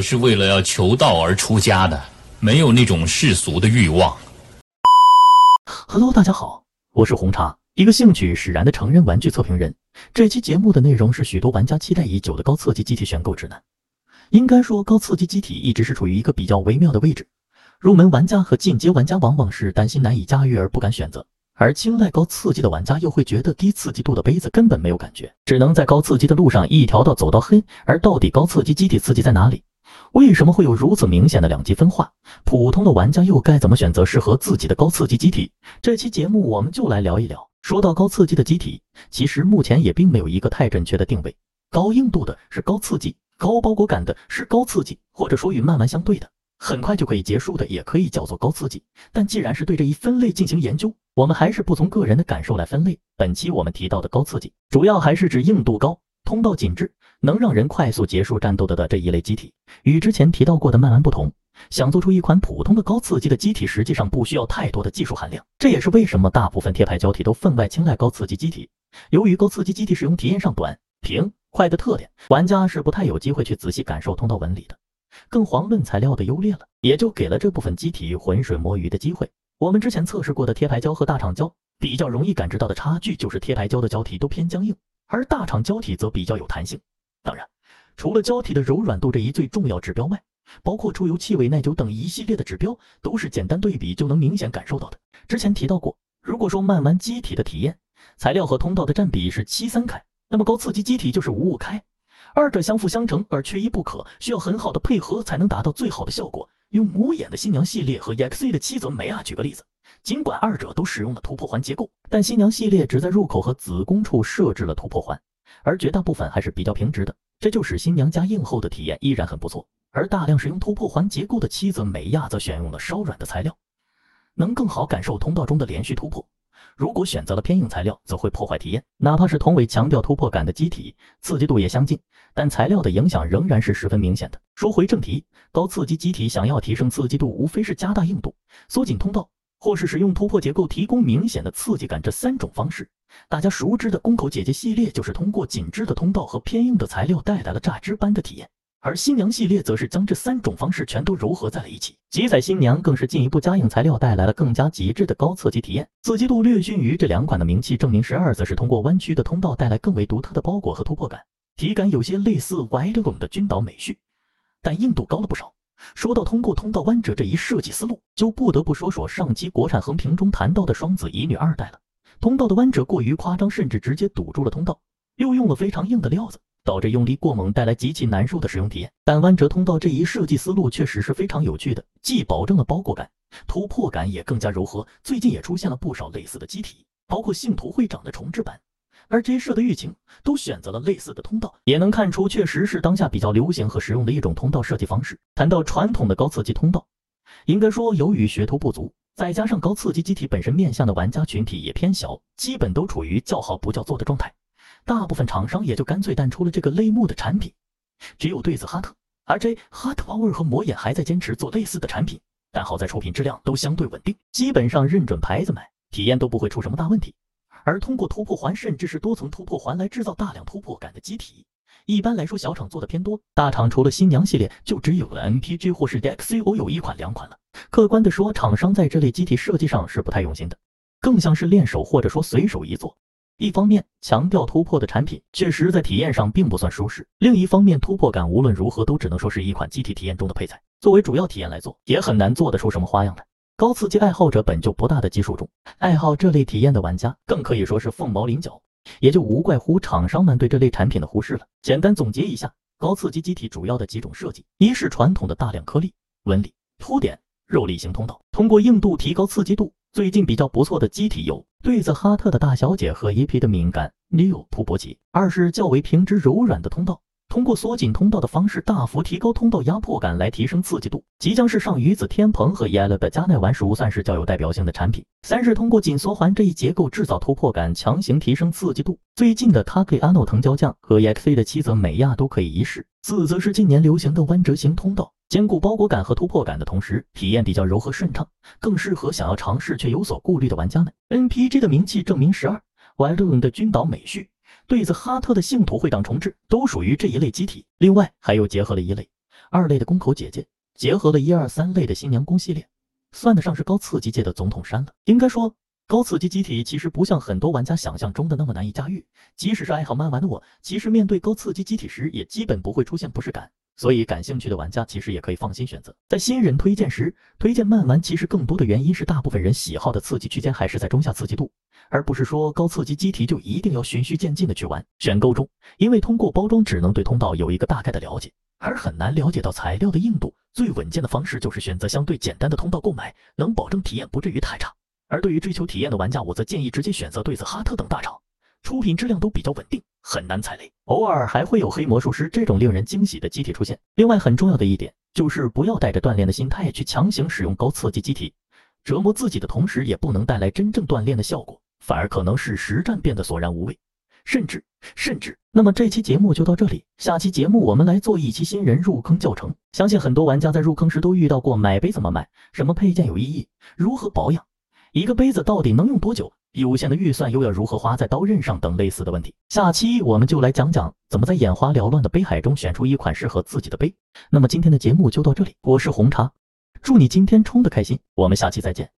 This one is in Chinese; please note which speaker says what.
Speaker 1: 是为了要求道而出家的，没有那种世俗的欲望。
Speaker 2: Hello，大家好，我是红茶，一个兴趣使然的成人玩具测评人。这期节目的内容是许多玩家期待已久的高刺激机体选购指南。应该说，高刺激机体一直是处于一个比较微妙的位置，入门玩家和进阶玩家往往是担心难以驾驭而不敢选择。而青睐高刺激的玩家又会觉得低刺激度的杯子根本没有感觉，只能在高刺激的路上一条道走到黑。而到底高刺激机体刺激在哪里？为什么会有如此明显的两极分化？普通的玩家又该怎么选择适合自己的高刺激机体？这期节目我们就来聊一聊。说到高刺激的机体，其实目前也并没有一个太准确的定位。高硬度的是高刺激，高包裹感的是高刺激，或者说与慢慢相对的。很快就可以结束的，也可以叫做高刺激。但既然是对这一分类进行研究，我们还是不从个人的感受来分类。本期我们提到的高刺激，主要还是指硬度高、通道紧致，能让人快速结束战斗的的这一类机体。与之前提到过的慢慢不同，想做出一款普通的高刺激的机体，实际上不需要太多的技术含量。这也是为什么大部分贴牌胶体都分外青睐高刺激机体。由于高刺激机体使用体验上短、平、快的特点，玩家是不太有机会去仔细感受通道纹理的。更遑论材料的优劣了，也就给了这部分机体浑水摸鱼的机会。我们之前测试过的贴牌胶和大厂胶比较容易感知到的差距，就是贴牌胶的胶体都偏僵硬，而大厂胶体则比较有弹性。当然，除了胶体的柔软度这一最重要指标外，包括出油、气味、耐久等一系列的指标，都是简单对比就能明显感受到的。之前提到过，如果说慢玩机体的体验，材料和通道的占比是七三开，那么高刺激机体就是五五开。二者相辅相成，而缺一不可，需要很好的配合才能达到最好的效果。用魔眼的新娘系列和 EXE 的七泽美亚举个例子，尽管二者都使用了突破环结构，但新娘系列只在入口和子宫处设置了突破环，而绝大部分还是比较平直的，这就使新娘加硬后的体验依然很不错。而大量使用突破环结构的妻子美亚则选用了稍软的材料，能更好感受通道中的连续突破。如果选择了偏硬材料，则会破坏体验。哪怕是同为强调突破感的机体，刺激度也相近，但材料的影响仍然是十分明显的。说回正题，高刺激机体想要提升刺激度，无非是加大硬度、缩紧通道，或是使用突破结构提供明显的刺激感这三种方式。大家熟知的宫口姐姐系列，就是通过紧致的通道和偏硬的材料，带来了榨汁般的体验。而新娘系列则是将这三种方式全都糅合在了一起，极彩新娘更是进一步加硬材料，带来了更加极致的高刺激体验，刺激度略逊于这两款的名气证明十二，则是通过弯曲的通道带来更为独特的包裹和突破感，体感有些类似 Wild Room 的君岛美绪，但硬度高了不少。说到通过通道弯折这一设计思路，就不得不说说上期国产横屏中谈到的双子乙女二代了。通道的弯折过于夸张，甚至直接堵住了通道，又用了非常硬的料子。导致用力过猛，带来极其难受的使用体验。但弯折通道这一设计思路确实是非常有趣的，既保证了包裹感、突破感，也更加柔和。最近也出现了不少类似的机体，包括信徒会长的重置版，而 J 社的御情都选择了类似的通道，也能看出确实是当下比较流行和实用的一种通道设计方式。谈到传统的高刺激通道，应该说由于学徒不足，再加上高刺激机体本身面向的玩家群体也偏小，基本都处于叫好不叫座的状态。大部分厂商也就干脆淡出了这个类目的产品，只有对子哈特、RJ、Hot Power 和魔眼还在坚持做类似的产品，但好在出品质量都相对稳定，基本上认准牌子买，体验都不会出什么大问题。而通过突破环甚至是多层突破环来制造大量突破感的机体，一般来说小厂做的偏多，大厂除了新娘系列就只有了 MPG 或是 DXO 有一款两款了。客观的说，厂商在这类机体设计上是不太用心的，更像是练手或者说随手一做。一方面强调突破的产品确实在体验上并不算舒适，另一方面突破感无论如何都只能说是一款机体体验中的配菜，作为主要体验来做也很难做得出什么花样来。高刺激爱好者本就不大的基数中，爱好这类体验的玩家更可以说是凤毛麟角，也就无怪乎厂商们对这类产品的忽视了。简单总结一下，高刺激机体主要的几种设计，一是传统的大量颗粒纹理凸点肉粒型通道，通过硬度提高刺激度。最近比较不错的机体有对子哈特的大小姐和 EP 的敏感 Neo 突破奇。二是较为平直柔软的通道，通过缩紧通道的方式大幅提高通道压迫感来提升刺激度。即将是上鱼子天蓬和 Yellow 的加奈丸熟算是较有代表性的产品。三是通过紧缩环这一结构制造突破感，强行提升刺激度。最近的 Kake Ano 藤椒酱和 EXE 的七泽美亚都可以一试。四则是近年流行的弯折型通道。兼顾包裹感和突破感的同时，体验比较柔和顺畅，更适合想要尝试却有所顾虑的玩家们。NPG 的名气证明十二，Wildon 的君岛美绪，对子哈特的信徒会长重置，都属于这一类机体。另外还有结合了一类二类的宫口姐姐，结合了一二三类的新娘宫系列，算得上是高刺激界的总统山了。应该说，高刺激机体其实不像很多玩家想象中的那么难以驾驭，即使是爱好慢玩的我，其实面对高刺激机体时，也基本不会出现不适感。所以，感兴趣的玩家其实也可以放心选择。在新人推荐时，推荐慢玩，其实更多的原因是大部分人喜好的刺激区间还是在中下刺激度，而不是说高刺激机体就一定要循序渐进的去玩。选购中，因为通过包装只能对通道有一个大概的了解，而很难了解到材料的硬度。最稳健的方式就是选择相对简单的通道购买，能保证体验不至于太差。而对于追求体验的玩家，我则建议直接选择对子、哈特等大厂。出品质量都比较稳定，很难踩雷。偶尔还会有黑魔术师这种令人惊喜的机体出现。另外，很重要的一点就是不要带着锻炼的心态去强行使用高刺激机体，折磨自己的同时也不能带来真正锻炼的效果，反而可能使实战变得索然无味，甚至甚至。那么这期节目就到这里，下期节目我们来做一期新人入坑教程。相信很多玩家在入坑时都遇到过买杯怎么买，什么配件有意义，如何保养，一个杯子到底能用多久？有限的预算又要如何花在刀刃上等类似的问题，下期我们就来讲讲怎么在眼花缭乱的杯海中选出一款适合自己的杯。那么今天的节目就到这里，我是红茶，祝你今天冲的开心，我们下期再见。